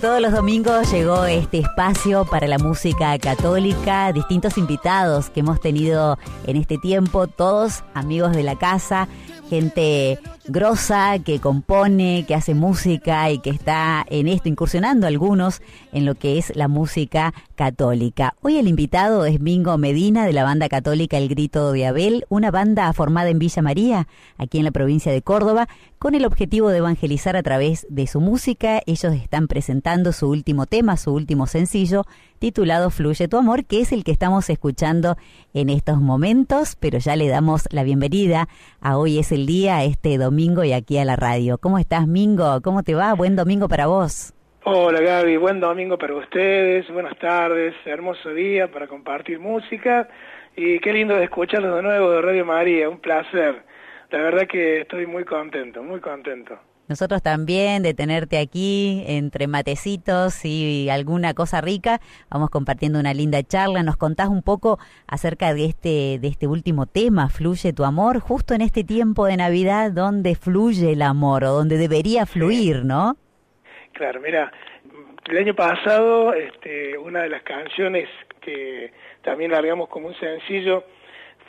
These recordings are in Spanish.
Todos los domingos llegó este espacio para la música católica, distintos invitados que hemos tenido en este tiempo, todos amigos de la casa, gente grosa que compone, que hace música y que está en esto, incursionando algunos en lo que es la música católica. Hoy el invitado es Mingo Medina de la banda católica El Grito de Abel, una banda formada en Villa María, aquí en la provincia de Córdoba, con el objetivo de evangelizar a través de su música. Ellos están presentando su último tema, su último sencillo, titulado Fluye tu amor, que es el que estamos escuchando en estos momentos, pero ya le damos la bienvenida a hoy es el día, este domingo y aquí a la radio. ¿Cómo estás, Mingo? ¿Cómo te va? Buen domingo para vos. Hola Gaby, buen domingo para ustedes, buenas tardes, hermoso día para compartir música y qué lindo de escucharlos de nuevo de Radio María, un placer. La verdad que estoy muy contento, muy contento. Nosotros también de tenerte aquí entre matecitos y alguna cosa rica, vamos compartiendo una linda charla. Nos contás un poco acerca de este de este último tema, fluye tu amor, justo en este tiempo de Navidad donde fluye el amor o donde debería fluir, ¿no? Claro, mira, el año pasado este, una de las canciones que también largamos como un sencillo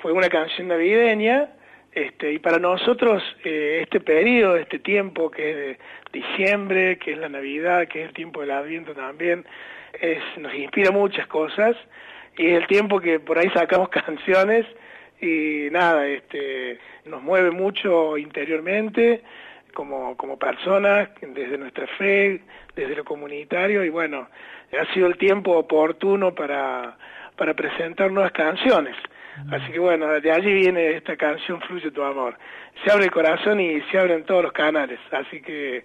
fue una canción navideña este, y para nosotros eh, este periodo, este tiempo que es de diciembre, que es la Navidad, que es el tiempo del Adviento también, nos inspira muchas cosas y es el tiempo que por ahí sacamos canciones y nada, este, nos mueve mucho interiormente como, como personas, desde nuestra fe, desde lo comunitario, y bueno, ha sido el tiempo oportuno para, para presentar nuevas canciones. Así que bueno, de allí viene esta canción Fluye tu amor. Se abre el corazón y se abren todos los canales. Así que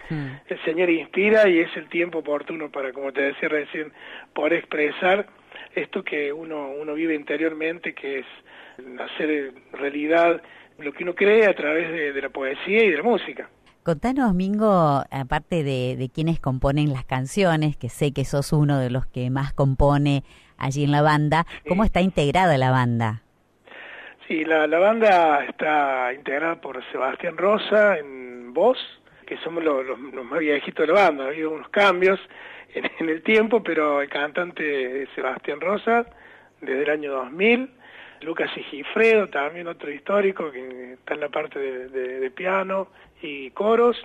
el Señor inspira y es el tiempo oportuno para, como te decía recién, poder expresar esto que uno, uno vive interiormente, que es hacer realidad lo que uno cree a través de la poesía y de la música. Contanos, Mingo, aparte de, de quienes componen las canciones, que sé que sos uno de los que más compone allí en la banda, ¿cómo está integrada la banda? Sí, la, la banda está integrada por Sebastián Rosa en voz, que somos los, los, más viejitos de la banda, ha habido unos cambios en, en, el tiempo, pero el cantante es Sebastián Rosa, desde el año 2000, Lucas Sigifredo, también otro histórico que está en la parte de, de, de piano y coros,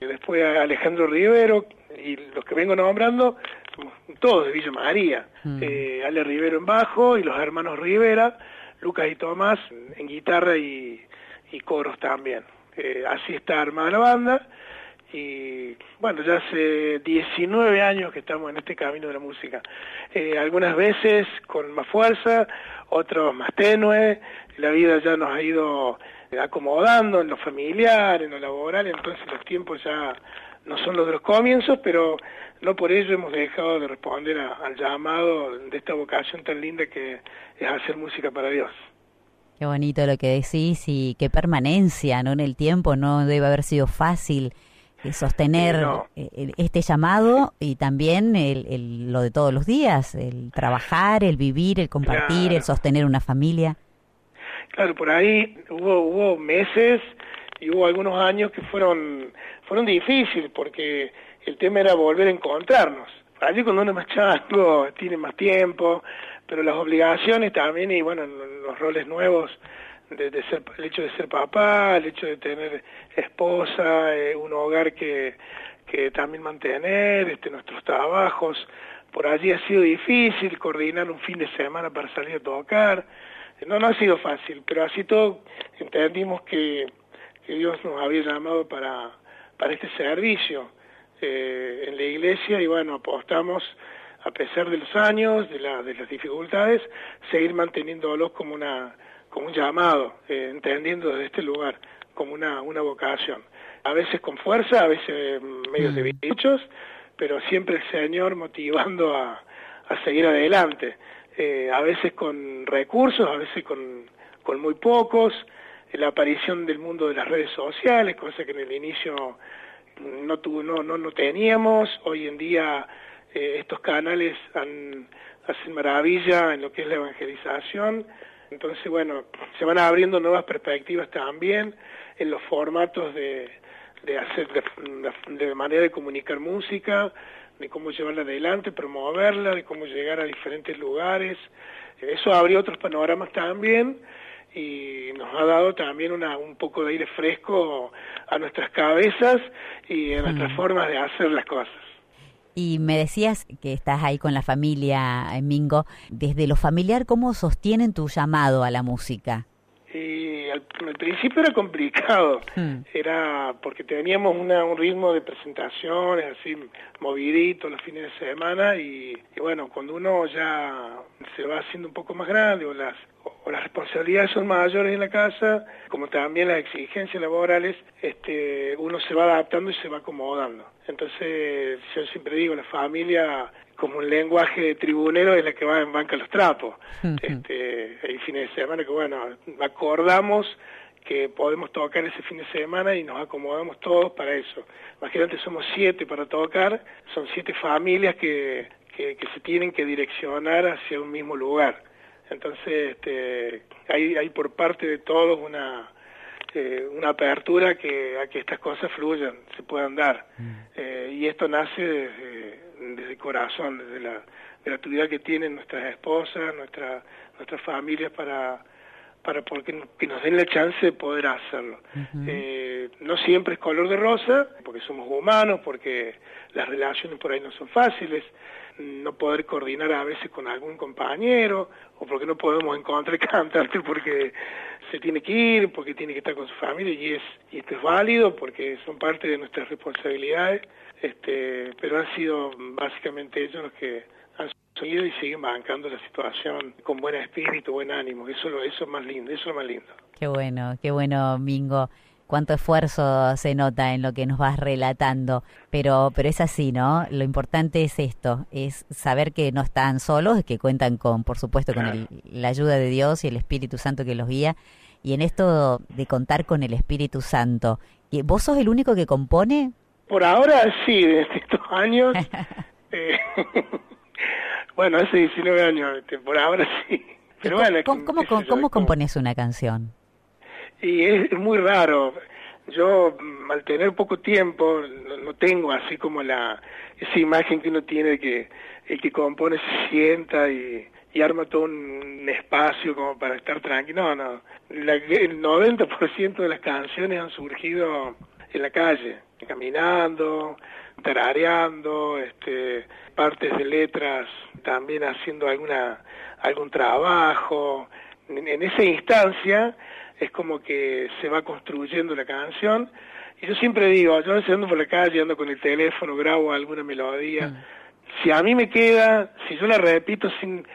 y después Alejandro Rivero, y los que vengo nombrando, todos de Villa María, mm. eh, Ale Rivero en bajo y los hermanos Rivera, Lucas y Tomás en guitarra y, coros también. Eh, así está armada la banda y bueno, ya hace 19 años que estamos en este camino de la música. Eh, algunas veces con más fuerza, otros más tenue, la vida ya nos ha ido acomodando en lo familiar, en lo laboral, entonces los tiempos ya no son los de los comienzos, pero no por ello hemos dejado de responder a, al llamado de esta vocación tan linda que es hacer música para Dios. Qué bonito lo que decís y qué permanencia ¿no? en el tiempo, no debe haber sido fácil eh, sostener no. Eh, este llamado y también el, el, lo de todos los días, el trabajar, el vivir, el compartir, claro. el sostener una familia. Claro, por ahí hubo, hubo meses y hubo algunos años que fueron, fueron difíciles porque el tema era volver a encontrarnos. Allí cuando uno más chango, tiene más tiempo, pero las obligaciones también y bueno, los roles nuevos de, de, ser el hecho de ser papá, el hecho de tener esposa, eh, un hogar que, que también mantener, este, nuestros trabajos. Por allí ha sido difícil coordinar un fin de semana para salir a tocar. No, no ha sido fácil, pero así todo entendimos que, que Dios nos había llamado para, para este servicio eh, en la iglesia y bueno, apostamos a pesar de los años, de, la, de las dificultades, seguir manteniéndolos como una como un llamado, eh, entendiendo desde este lugar como una, una vocación. A veces con fuerza, a veces medios de bichos, pero siempre el Señor motivando a, a seguir adelante. Eh, a veces con recursos, a veces con, con muy pocos, la aparición del mundo de las redes sociales, cosa que en el inicio no, tuvo, no, no, no teníamos, hoy en día eh, estos canales hacen maravilla en lo que es la evangelización, entonces, bueno, se van abriendo nuevas perspectivas también en los formatos de, de hacer de, manera de comunicar música, de cómo llevarla adelante, promoverla, de cómo llegar a diferentes lugares. Eso abrió otros panoramas también y nos ha dado también una, un poco de aire fresco a nuestras cabezas y a nuestras mm. formas de hacer las cosas. Y me decías que estás ahí con la familia, Mingo. Desde lo familiar, ¿cómo sostienen tu llamado a la música? Y al, principio era complicado, hmm. era porque teníamos una, un ritmo de presentaciones así movidito los fines de semana y, bueno, cuando uno ya se va haciendo un poco más grande o las, o las responsabilidades son mayores en la casa, como también las exigencias laborales, este, uno se va adaptando y se va acomodando. Entonces, yo siempre digo, la familia como un lenguaje de tribunero es la que va en banca los trapos. este, hay fines de semana que, bueno, acordamos que podemos tocar ese fin de semana y nos acomodamos todos para eso. Imagínate, somos siete para tocar, son siete familias que, que, se tienen que direccionar hacia un mismo lugar. Entonces, este, hay, hay por parte de todos una, eh, una apertura que, a que estas cosas fluyan, se puedan dar. Mm. Eh, y esto nace desde desde el corazón, desde la gratuidad que tienen nuestras esposas, nuestra, nuestras familias para para porque que nos den la chance de poder hacerlo. eh, no siempre es color de rosa, porque somos humanos, porque las relaciones por ahí no son fáciles, no poder coordinar a veces con algún compañero, o porque no podemos encontrar cantante porque se tiene que ir, porque tiene que estar con su familia, y, es, y esto es válido porque son parte de nuestras responsabilidades este, pero han sido básicamente ellos los que han seguido y siguen bancando la situación con buen espíritu, buen ánimo. Eso, eso es más lindo, eso es más lindo. Qué bueno, qué bueno, Mingo. Cuánto esfuerzo se nota en lo que nos vas relatando, pero, pero es así, ¿no? Lo importante es esto, es saber que no están solos, que cuentan con, por supuesto, con la ayuda de Dios y el Espíritu Santo que los guía. Y en esto de contar con el Espíritu Santo, ¿vos sos el único que compone? Por ahora sí, desde estos años. eh, bueno, hace 19 años, este, por ahora sí. Pero bueno, ¿Cómo, cómo, cómo compones una canción? Y es, muy raro. Yo, al tener poco tiempo, no, tengo así como la esa imagen que uno tiene de que el que compone se sienta y, y arma todo un, espacio como para estar tranquilo. No, no. La, el 90% de las canciones han surgido en la calle caminando, tarareando, este, partes de letras también haciendo alguna algún trabajo. En, esa instancia es como que se va construyendo la canción. Y yo siempre digo, yo a veces ando por la calle, ando con el teléfono, grabo alguna melodía. Mm. Si a mí me queda, si yo la repito sin,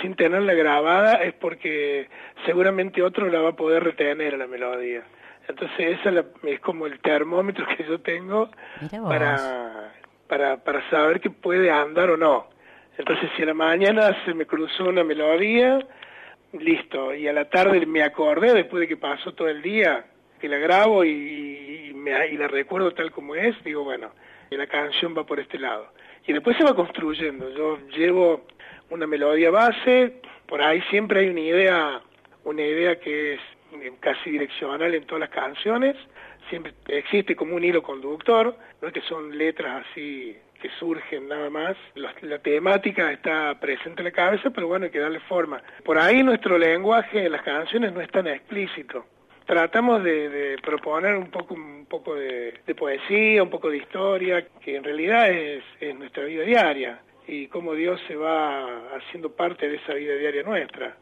sin tenerla grabada, es porque seguramente otro la va a poder retener a la melodía. Entonces esa es, como el termómetro que yo tengo para, para, para saber que puede andar o no. Entonces si a la mañana se me cruzó una melodía, listo, y a la tarde me acordé después de que pasó todo el día, que la grabo y, me, y la recuerdo tal como es, digo, bueno, y la canción va por este lado. Y después se va construyendo, yo llevo una melodía base, por ahí siempre hay una idea, una idea que es casi direccional en todas las canciones, siempre existe como un hilo conductor, no es que son letras así que surgen nada más, la, temática está presente en la cabeza, pero bueno, hay que darle forma. Por ahí nuestro lenguaje en las canciones no es tan explícito. Tratamos de, proponer un poco, un poco de, poesía, un poco de historia, que en realidad es, es nuestra vida diaria y cómo Dios se va haciendo parte de esa vida diaria nuestra.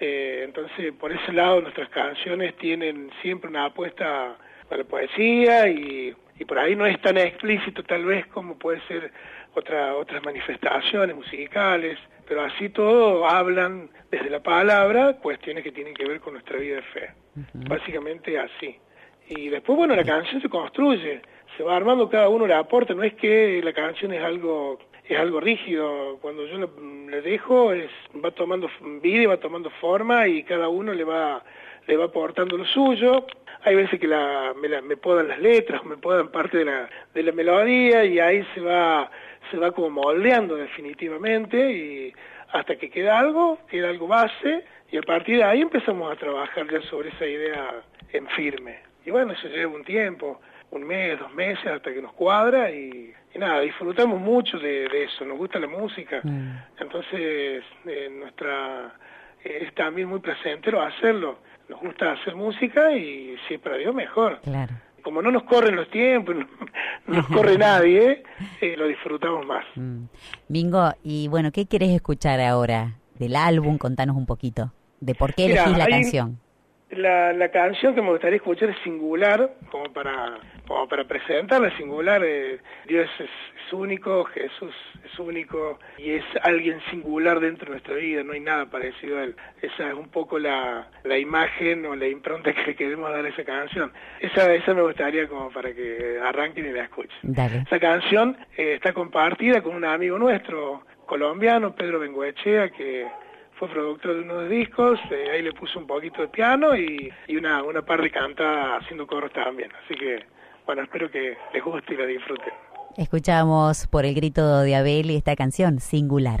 Eh, entonces, por ese lado, nuestras canciones tienen siempre una apuesta a la poesía y, y por ahí no es tan explícito tal vez como puede ser otra, otras manifestaciones musicales, pero así todo hablan desde la palabra cuestiones que tienen que ver con nuestra vida de fe. Básicamente así. Y después, bueno, la canción se construye, se va armando cada uno le aporta, no es que la canción es algo es algo rígido. Cuando yo le, dejo, es, va tomando vida y va tomando forma y cada uno le va, le va aportando lo suyo. Hay veces que la, me, la, me podan las letras, me podan parte de la, de la melodía y ahí se va, se va como moldeando definitivamente y hasta que queda algo, queda algo base y a partir de ahí empezamos a trabajar ya sobre esa idea en firme. y bueno, eso lleva un tiempo, un mes, dos meses, hasta que nos cuadra y, nada, disfrutamos mucho de, eso, nos gusta la música, mm. entonces eh, nuestra es también muy placentero hacerlo, nos gusta hacer música y si es para Dios mejor. Claro. Como no nos corren los tiempos, no, nos corre nadie, eh, lo disfrutamos más. Mm. Bingo, y bueno, ¿qué querés escuchar ahora del álbum? Contanos un poquito de por qué elegís la canción. La, la canción que me gustaría escuchar es singular, como para, como para presentarla, singular. Eh, Dios es, único, Jesús es único y es alguien singular dentro de nuestra vida, no hay nada parecido a él. Esa es un poco la, la imagen o la impronta que queremos dar a esa canción. Esa, esa me gustaría como para que arranquen y la escuchen. Esa canción eh, está compartida con un amigo nuestro colombiano, Pedro Bengoechea, que fue productor de unos discos, eh, ahí le puso un poquito de piano y, una, una par de canta haciendo coros también. Así que, bueno, espero que les guste y la disfruten. Escuchamos por el grito de Abel esta canción, Singular.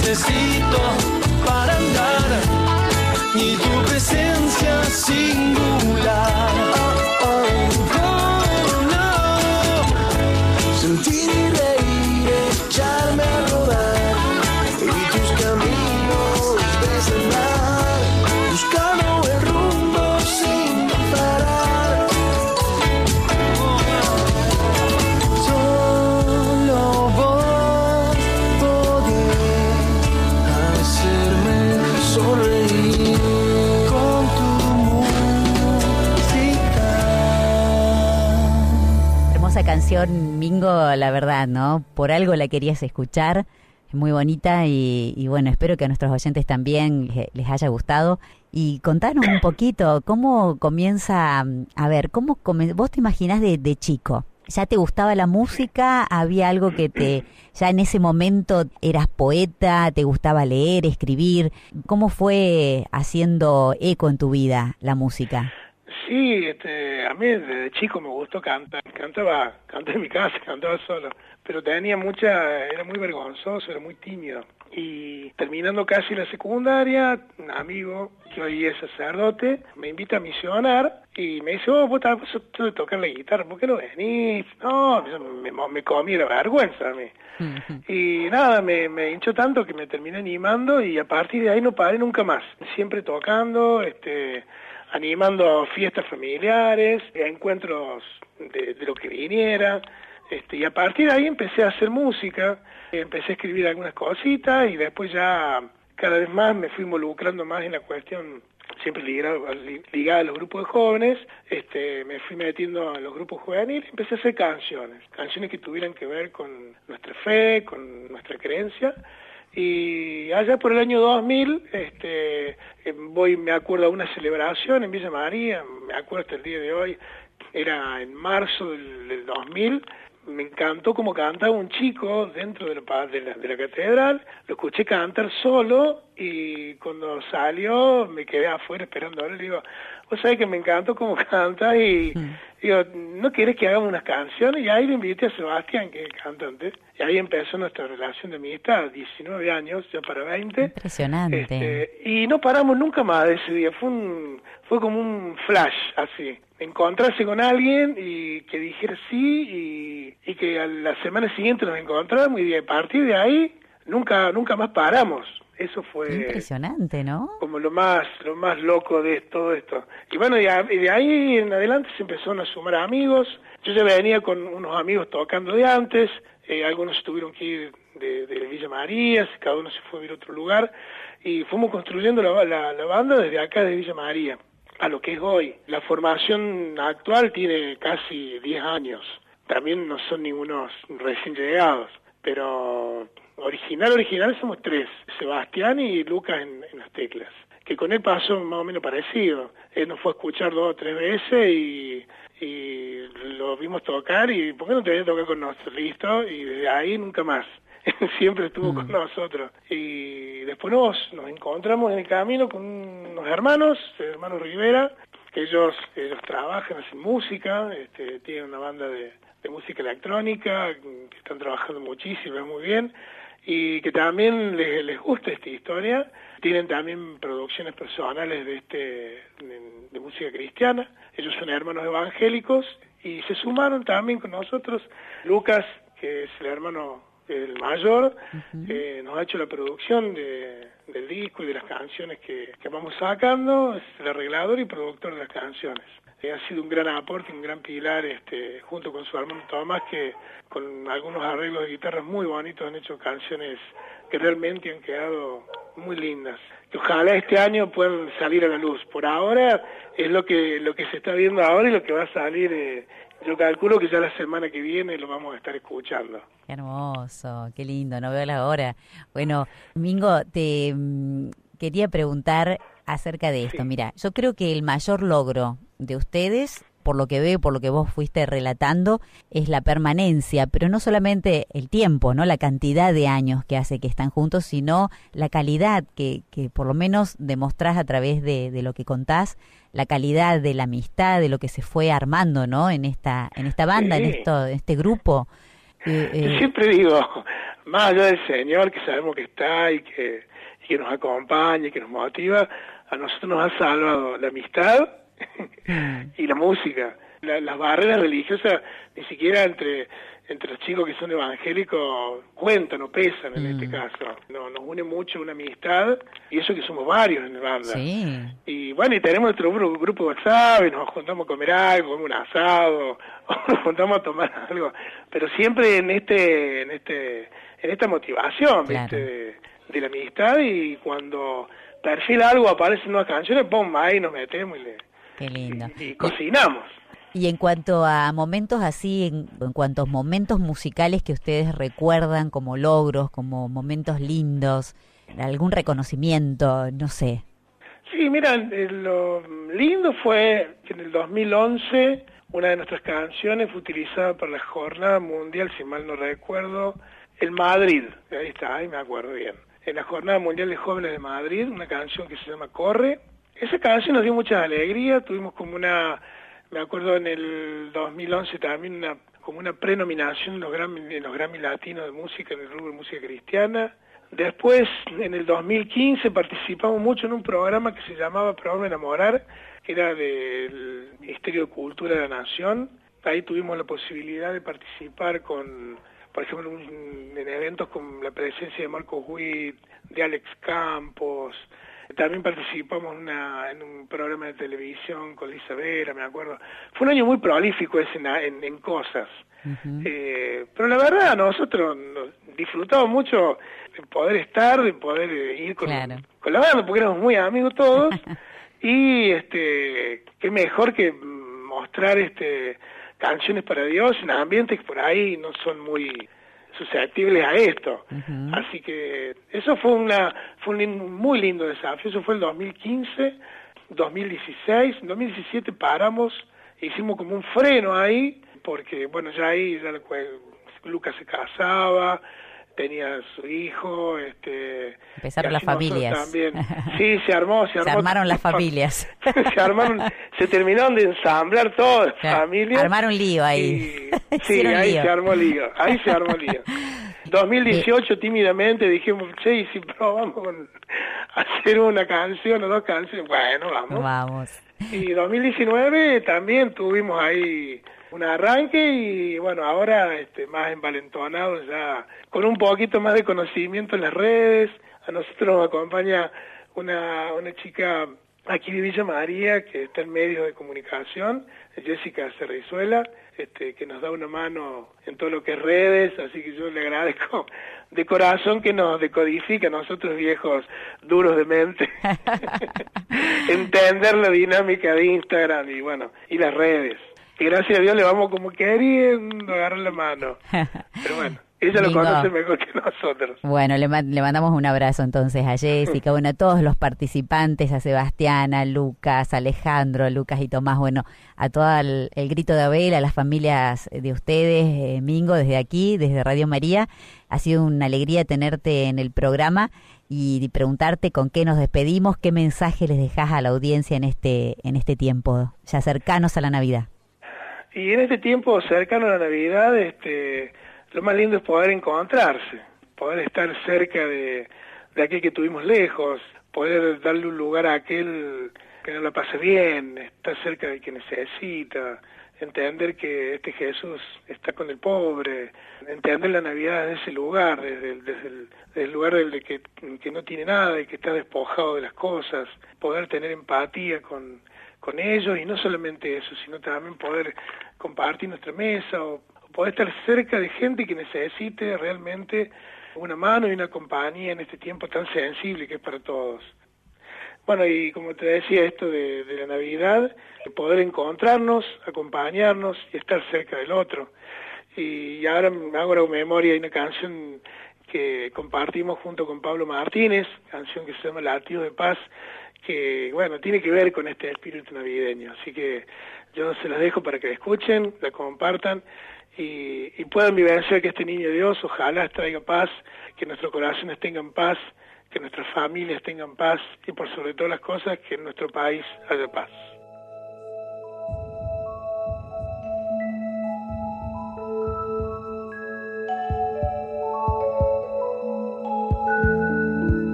necesito para andar, ni tu presencia singular. Mingo, la verdad, ¿no? Por algo la querías escuchar, es muy bonita y, bueno, espero que a nuestros oyentes también les, haya gustado. Y contanos un poquito, ¿cómo comienza, a ver, cómo vos te imaginás de, de chico? ¿Ya te gustaba la música? ¿Había algo que te, ya en ese momento eras poeta, te gustaba leer, escribir? ¿Cómo fue haciendo eco en tu vida la música? Sí, este, a mí desde chico me gustó cantar. Cantaba, cantaba en mi casa, cantaba solo. Pero tenía mucha, era muy vergonzoso, era muy tímido. Y terminando casi la secundaria, un amigo que hoy es sacerdote me invita a misionar y me dice, oh, vos estás de tocar la guitarra, ¿por qué no venís? No, me, me comí la vergüenza a mí. Y nada, me, me hinchó tanto que me terminé animando y a partir de ahí no paré nunca más. Siempre tocando, este animando fiestas familiares, encuentros de, lo que viniera, este, y a partir de ahí empecé a hacer música, empecé a escribir algunas cositas y después ya cada vez más me fui involucrando más en la cuestión siempre ligada, a los grupos de jóvenes, este, me fui metiendo en los grupos juveniles y empecé a hacer canciones, canciones que tuvieran que ver con nuestra fe, con nuestra creencia, y allá por el año 2000, este, eh, voy, me acuerdo a una celebración en Villa María, me acuerdo hasta el día de hoy, era en marzo del, del 2000, me encantó como cantaba un chico dentro de la, de, la, de la, catedral, lo escuché cantar solo y cuando salió me quedé afuera esperando a Le digo, vos sabés que me encantó como canta y mm. digo, ¿no quieres que hagamos unas canciones? Y ahí le invité a Sebastián, que es cantante, y ahí empezó nuestra relación de amistad, 19 años, ya para 20. Impresionante. Este, y no paramos nunca más de ese día, fue, un, fue como un flash así encontrarse con alguien y que dijera sí y, y, que a la semana siguiente nos encontramos y a partir de ahí nunca nunca más paramos eso fue impresionante no como lo más lo más loco de todo esto y bueno y, de ahí en adelante se empezaron a sumar amigos yo ya venía con unos amigos tocando de antes eh, algunos tuvieron que ir de, de, Villa María cada uno se fue a ir a otro lugar y fuimos construyendo la, la, la banda desde acá de Villa María a lo que es hoy. La formación actual tiene casi 10 años. También no son ningunos recién llegados, pero original, original somos tres, Sebastián y Lucas en, las teclas. Que con él pasó más o menos parecido. Él nos fue a escuchar dos o tres veces y, y lo vimos tocar y ¿por qué no te voy a tocar con nosotros? Listo, y desde ahí nunca más. siempre estuvo con mm. nosotros. Y después nos, nos encontramos en el camino con unos hermanos, hermanos Rivera, ellos, ellos trabajan, hacen música, este, tienen una banda de, de música electrónica, que están trabajando muchísimo, muy bien, y que también les, les gusta esta historia. Tienen también producciones personales de, este, de, de música cristiana. Ellos son hermanos evangélicos y se sumaron también con nosotros. Lucas, que es el hermano el mayor, eh, nos ha hecho la producción de, del disco y de las canciones que, que, vamos sacando, es el arreglador y productor de las canciones. Eh, ha sido un gran aporte, un gran pilar, este, junto con su hermano Tomás, que con algunos arreglos de guitarras muy bonitos han hecho canciones que realmente han quedado muy lindas. Que ojalá este año puedan salir a la luz. Por ahora es lo que lo que se está viendo ahora y lo que va a salir eh, yo calculo que ya la semana que viene lo vamos a estar escuchando. Qué hermoso, qué lindo, no veo la hora. Bueno, Mingo, te mm, quería preguntar acerca de esto. Mira, yo creo que el mayor logro de ustedes por lo que veo, por lo que vos fuiste relatando, es la permanencia, pero no solamente el tiempo, ¿no? La cantidad de años que hace que están juntos, sino la calidad que, que por lo menos demostrás a través de, de, lo que contás, la calidad de la amistad, de lo que se fue armando, ¿no? En esta, en esta banda, en esto, en este grupo. Eh, eh, siempre digo, más allá del Señor que sabemos que está y que, y que nos acompaña y que nos motiva, a nosotros nos ha salvado la amistad y la música. las barreras religiosas, ni siquiera entre, entre los chicos que son evangélicos, cuentan o pesan en este mm. caso. No, nos une mucho una amistad, y eso que somos varios en la banda. Y bueno, y tenemos nuestro grupo, grupo WhatsApp, y nos juntamos a comer algo, comemos un asado, o nos juntamos a tomar algo, pero siempre en este, en este, en esta motivación, De, la amistad, y cuando perfila algo, aparecen nuevas canciones, pum, ahí nos metemos y le Qué lindo. Y, cocinamos. Y en cuanto a momentos así, en, en cuantos momentos musicales que ustedes recuerdan como logros, como momentos lindos, algún reconocimiento, no sé. Sí, mira, eh, lo lindo fue que en el 2011 una de nuestras canciones fue utilizada para la Jornada Mundial, si mal no recuerdo, en Madrid. Ahí está, ahí me acuerdo bien. En la Jornada Mundial de Jóvenes de Madrid, una canción que se llama Corre, esa canción nos dio mucha alegría, tuvimos como una, me acuerdo en el 2011 también una como una prenominación en los Grammy, en los Grammy Latinos de Música, en el rubro de música cristiana. Después, en el 2015, participamos mucho en un programa que se llamaba Programa Enamorar, que era del Ministerio de Cultura de la Nación. Ahí tuvimos la posibilidad de participar con, por ejemplo, en eventos con la presencia de Marcos Witt, de Alex Campos, también participamos en, una, en, un programa de televisión con Lisa Vera, me acuerdo. Fue un año muy prolífico ese en, en, cosas. eh, pero la verdad, nosotros nos disfrutamos mucho de poder estar, de poder ir con, con la banda, porque éramos muy amigos todos. y este qué mejor que mostrar este canciones para Dios en ambientes que por ahí no son muy susceptibles a esto. Así que eso fue una fue un muy lindo desafío. Eso fue el 2015, 2016, en 2017 paramos, hicimos como un freno ahí, porque bueno, ya ahí ya Lucas se casaba, tenía su hijo, este empezaron las familias. También. Sí, se armó, se, se armaron las familias. se armaron, se terminaron de ensamblar todas las familias. Armaron lío ahí. sí, ahí se armó lío, ahí se armó lío. 2018 tímidamente dijimos, che, y si probamos con hacer una canción o dos canciones, bueno, vamos. Vamos. Y 2019 también tuvimos ahí un arranque y bueno, ahora este, más envalentonados ya, con un poquito más de conocimiento en las redes. A nosotros nos acompaña una, una chica aquí de Villa María que está en medios de comunicación, Jessica Cerrizuela, este, que nos da una mano en todo lo que es redes, así que yo le agradezco de corazón que nos decodifica a nosotros viejos duros de mente, entender la dinámica de Instagram y bueno, y las redes y gracias a Dios le vamos como queriendo agarrar la mano. Pero bueno. Ella lo conoce mejor que nosotros. Bueno, le, le, mandamos un abrazo entonces a Jessica, bueno, a todos los participantes, a Sebastián, a Lucas, a Alejandro, a Lucas y Tomás, bueno, a todo el, grito de Abel, a las familias de ustedes, eh, Mingo, desde aquí, desde Radio María. Ha sido una alegría tenerte en el programa y preguntarte con qué nos despedimos, qué mensaje les dejas a la audiencia en este, en este tiempo, ya cercanos a la Navidad. Y en este tiempo cercano a la Navidad, este, lo más lindo es poder encontrarse, poder estar cerca de, de aquel que tuvimos lejos, poder darle un lugar a aquel que no la pase bien, estar cerca de quien necesita, entender que este Jesús está con el pobre, entender la Navidad desde ese lugar, desde el, desde el, desde el lugar del que, que no tiene nada y que está despojado de las cosas, poder tener empatía con, con ellos y no solamente eso, sino también poder compartir nuestra mesa o, poder estar cerca de gente que necesite realmente una mano y una compañía en este tiempo tan sensible que es para todos. Bueno, y como te decía, esto de, de la Navidad, poder encontrarnos, acompañarnos y estar cerca del otro. Y ahora me hago memoria, hay una canción que compartimos junto con Pablo Martínez, canción que se llama Latido de Paz, que, bueno, tiene que ver con este espíritu navideño. Así que yo se las dejo para que la escuchen, la compartan y, y puedan vivenciar que este niño Dios ojalá traiga paz, que nuestros corazones tengan paz, que nuestras familias tengan paz y por sobre todas las cosas que en nuestro país haya paz.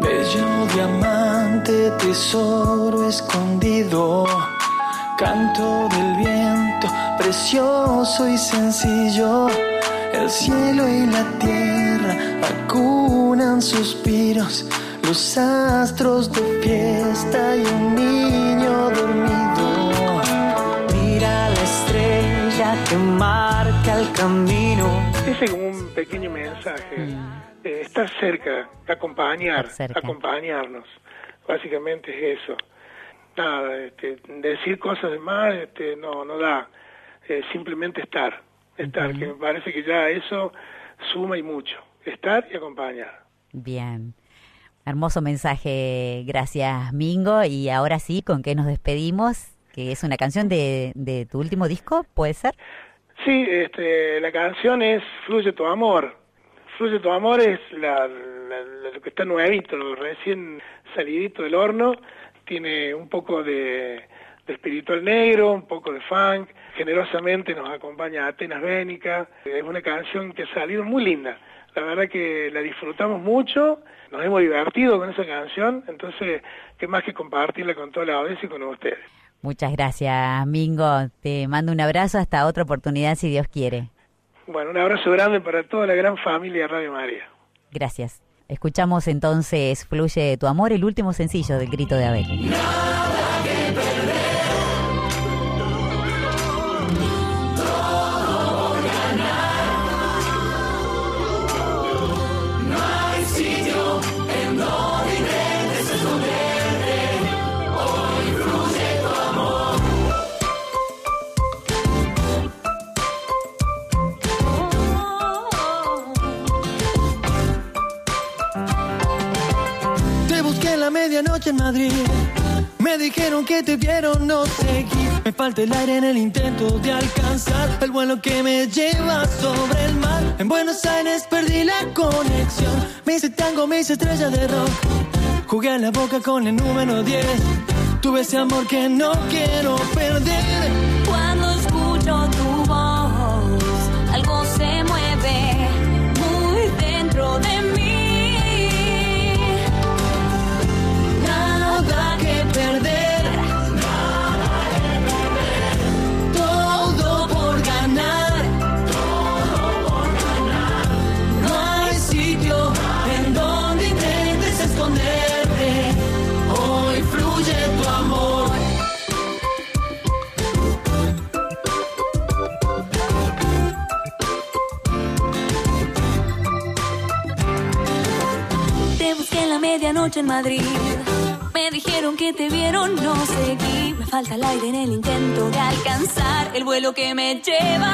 Bello diamante, tesoro escondido, canto del viento, precioso y sencillo. El cielo y la tierra acunan suspiros, los astros de fiesta y un niño dormido. Mira la estrella que marca el camino. Ese como un pequeño mensaje. Mm. Eh, estar cerca, acompañar, cerca. acompañarnos. Básicamente es eso. Nada, este, decir cosas de más este, no, no da. Eh, simplemente estar. Estar, uh -huh. que me parece que ya eso suma y mucho. Estar y acompañar. Bien. Hermoso mensaje, gracias Mingo. Y ahora sí, ¿con qué nos despedimos? Que es una canción de, de tu último disco, ¿puede ser? Sí, este, la canción es Fluye tu amor, Fluye tu amor es la, la- lo que está nuevito, lo recién salidito del horno. Tiene un poco de, de espiritual negro, un poco de funk. Generosamente nos acompaña Atenas Bénica. Es una canción que ha salido muy linda. La verdad que la disfrutamos mucho, nos hemos divertido con esa canción, entonces, qué más que compartirla con toda la audiencia y con ustedes. Muchas gracias, Mingo. Te mando un abrazo hasta otra oportunidad si Dios quiere. Bueno, un abrazo grande para toda la gran familia de Radio María. Gracias. Escuchamos entonces Fluye tu amor, el último sencillo del Grito de Abel. Dijeron que te vieron, no seguí. Me falta el aire en el intento de alcanzar el vuelo que me lleva sobre el mar. En Buenos Aires perdí la conexión. Me hice tango, me hice estrella de rock. Jugué a la boca con el número 10. Tuve ese amor que no quiero perder. Vuelo que me lleva.